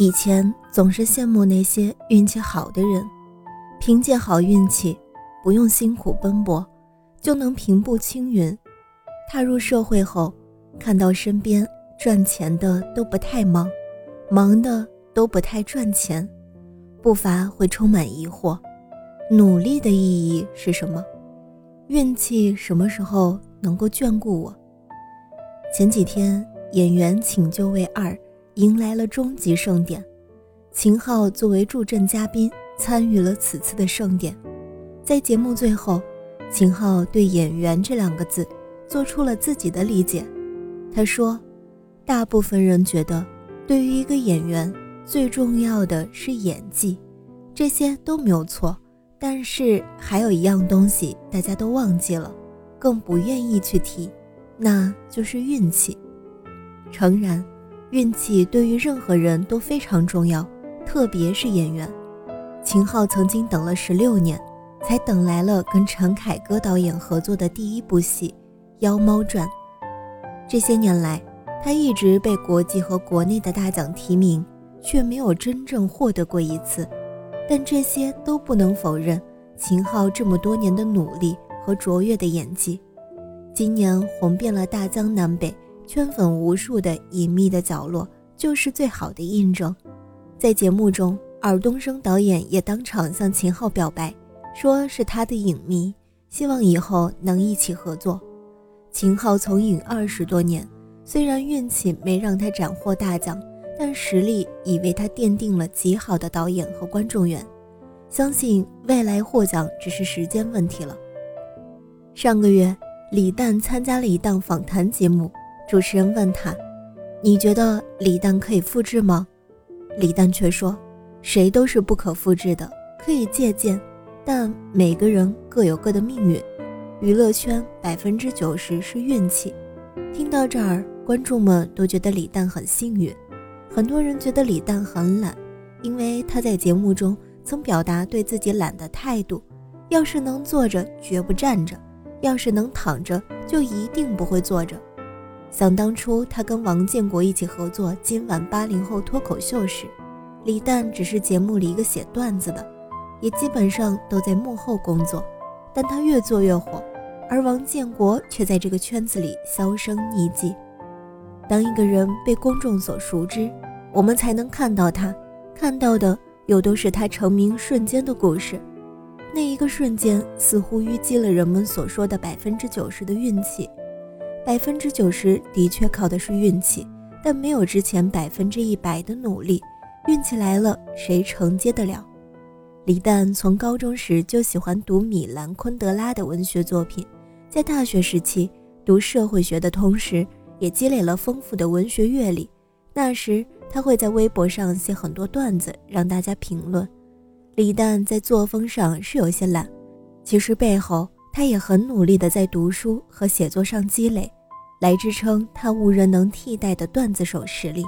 以前总是羡慕那些运气好的人，凭借好运气，不用辛苦奔波，就能平步青云。踏入社会后，看到身边赚钱的都不太忙，忙的都不太赚钱，不乏会充满疑惑：努力的意义是什么？运气什么时候能够眷顾我？前几天，演员请就位二。迎来了终极盛典，秦昊作为助阵嘉宾参与了此次的盛典。在节目最后，秦昊对“演员”这两个字做出了自己的理解。他说：“大部分人觉得，对于一个演员，最重要的是演技，这些都没有错。但是还有一样东西大家都忘记了，更不愿意去提，那就是运气。诚然。”运气对于任何人都非常重要，特别是演员。秦昊曾经等了十六年，才等来了跟陈凯歌导演合作的第一部戏《妖猫传》。这些年来，他一直被国际和国内的大奖提名，却没有真正获得过一次。但这些都不能否认秦昊这么多年的努力和卓越的演技。今年红遍了大江南北。圈粉无数的隐秘的角落，就是最好的印证。在节目中，尔冬升导演也当场向秦昊表白，说是他的影迷，希望以后能一起合作。秦昊从影二十多年，虽然运气没让他斩获大奖，但实力已为他奠定了极好的导演和观众缘，相信未来获奖只是时间问题了。上个月，李诞参加了一档访谈节目。主持人问他：“你觉得李诞可以复制吗？”李诞却说：“谁都是不可复制的，可以借鉴，但每个人各有各的命运。娱乐圈百分之九十是运气。”听到这儿，观众们都觉得李诞很幸运。很多人觉得李诞很懒，因为他在节目中曾表达对自己懒的态度：要是能坐着，绝不站着；要是能躺着，就一定不会坐着。想当初，他跟王建国一起合作《今晚八零后脱口秀》时，李诞只是节目里一个写段子的，也基本上都在幕后工作。但他越做越火，而王建国却在这个圈子里销声匿迹。当一个人被公众所熟知，我们才能看到他，看到的又都是他成名瞬间的故事。那一个瞬间，似乎淤积了人们所说的百分之九十的运气。百分之九十的确靠的是运气，但没有之前百分之一百的努力。运气来了，谁承接得了？李诞从高中时就喜欢读米兰昆德拉的文学作品，在大学时期读社会学的同时，也积累了丰富的文学阅历。那时他会在微博上写很多段子，让大家评论。李诞在作风上是有些懒，其实背后他也很努力的在读书和写作上积累。来支撑他无人能替代的段子手实力。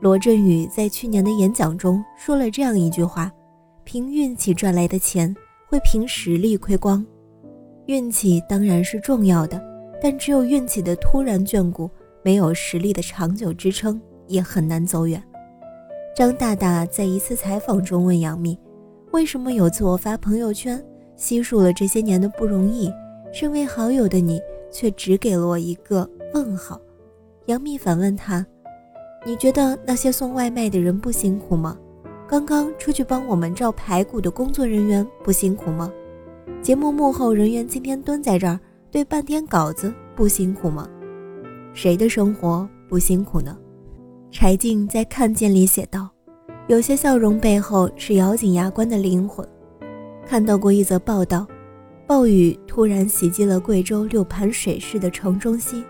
罗振宇在去年的演讲中说了这样一句话：“凭运气赚来的钱会凭实力亏光。运气当然是重要的，但只有运气的突然眷顾，没有实力的长久支撑，也很难走远。”张大大在一次采访中问杨幂：“为什么有次我发朋友圈，悉数了这些年的不容易，身为好友的你？”却只给了我一个问号。杨幂反问他：“你觉得那些送外卖的人不辛苦吗？刚刚出去帮我们照排骨的工作人员不辛苦吗？节目幕后人员今天蹲在这儿对半天稿子不辛苦吗？谁的生活不辛苦呢？”柴静在《看见》里写道：“有些笑容背后是咬紧牙关的灵魂。”看到过一则报道。暴雨突然袭击了贵州六盘水市的城中心，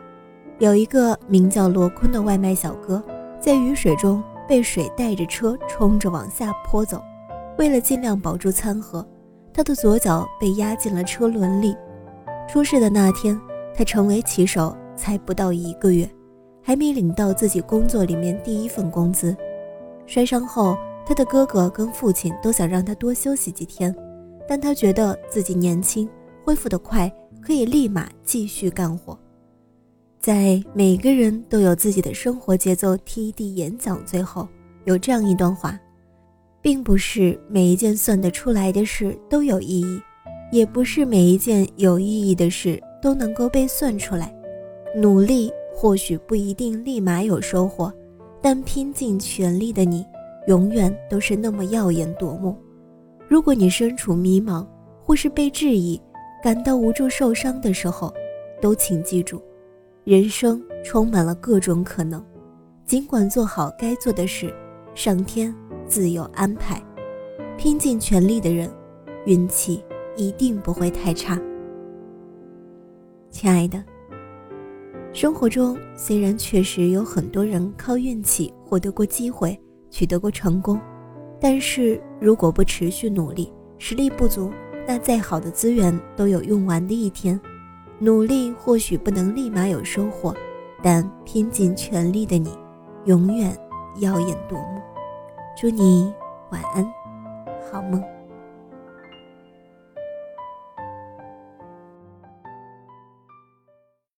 有一个名叫罗坤的外卖小哥，在雨水中被水带着车冲着往下泼走。为了尽量保住餐盒，他的左脚被压进了车轮里。出事的那天，他成为骑手才不到一个月，还没领到自己工作里面第一份工资。摔伤后，他的哥哥跟父亲都想让他多休息几天，但他觉得自己年轻，恢复得快，可以立马继续干活。在每个人都有自己的生活节奏 TED 演讲最后有这样一段话。并不是每一件算得出来的事都有意义，也不是每一件有意义的事都能够被算出来。努力或许不一定立马有收获，但拼尽全力的你，永远都是那么耀眼夺目。如果你身处迷茫，或是被质疑，感到无助、受伤的时候，都请记住，人生充满了各种可能。尽管做好该做的事，上天。自有安排，拼尽全力的人，运气一定不会太差。亲爱的，生活中虽然确实有很多人靠运气获得过机会，取得过成功，但是如果不持续努力，实力不足，那再好的资源都有用完的一天。努力或许不能立马有收获，但拼尽全力的你，永远耀眼夺目。祝你晚安，好梦。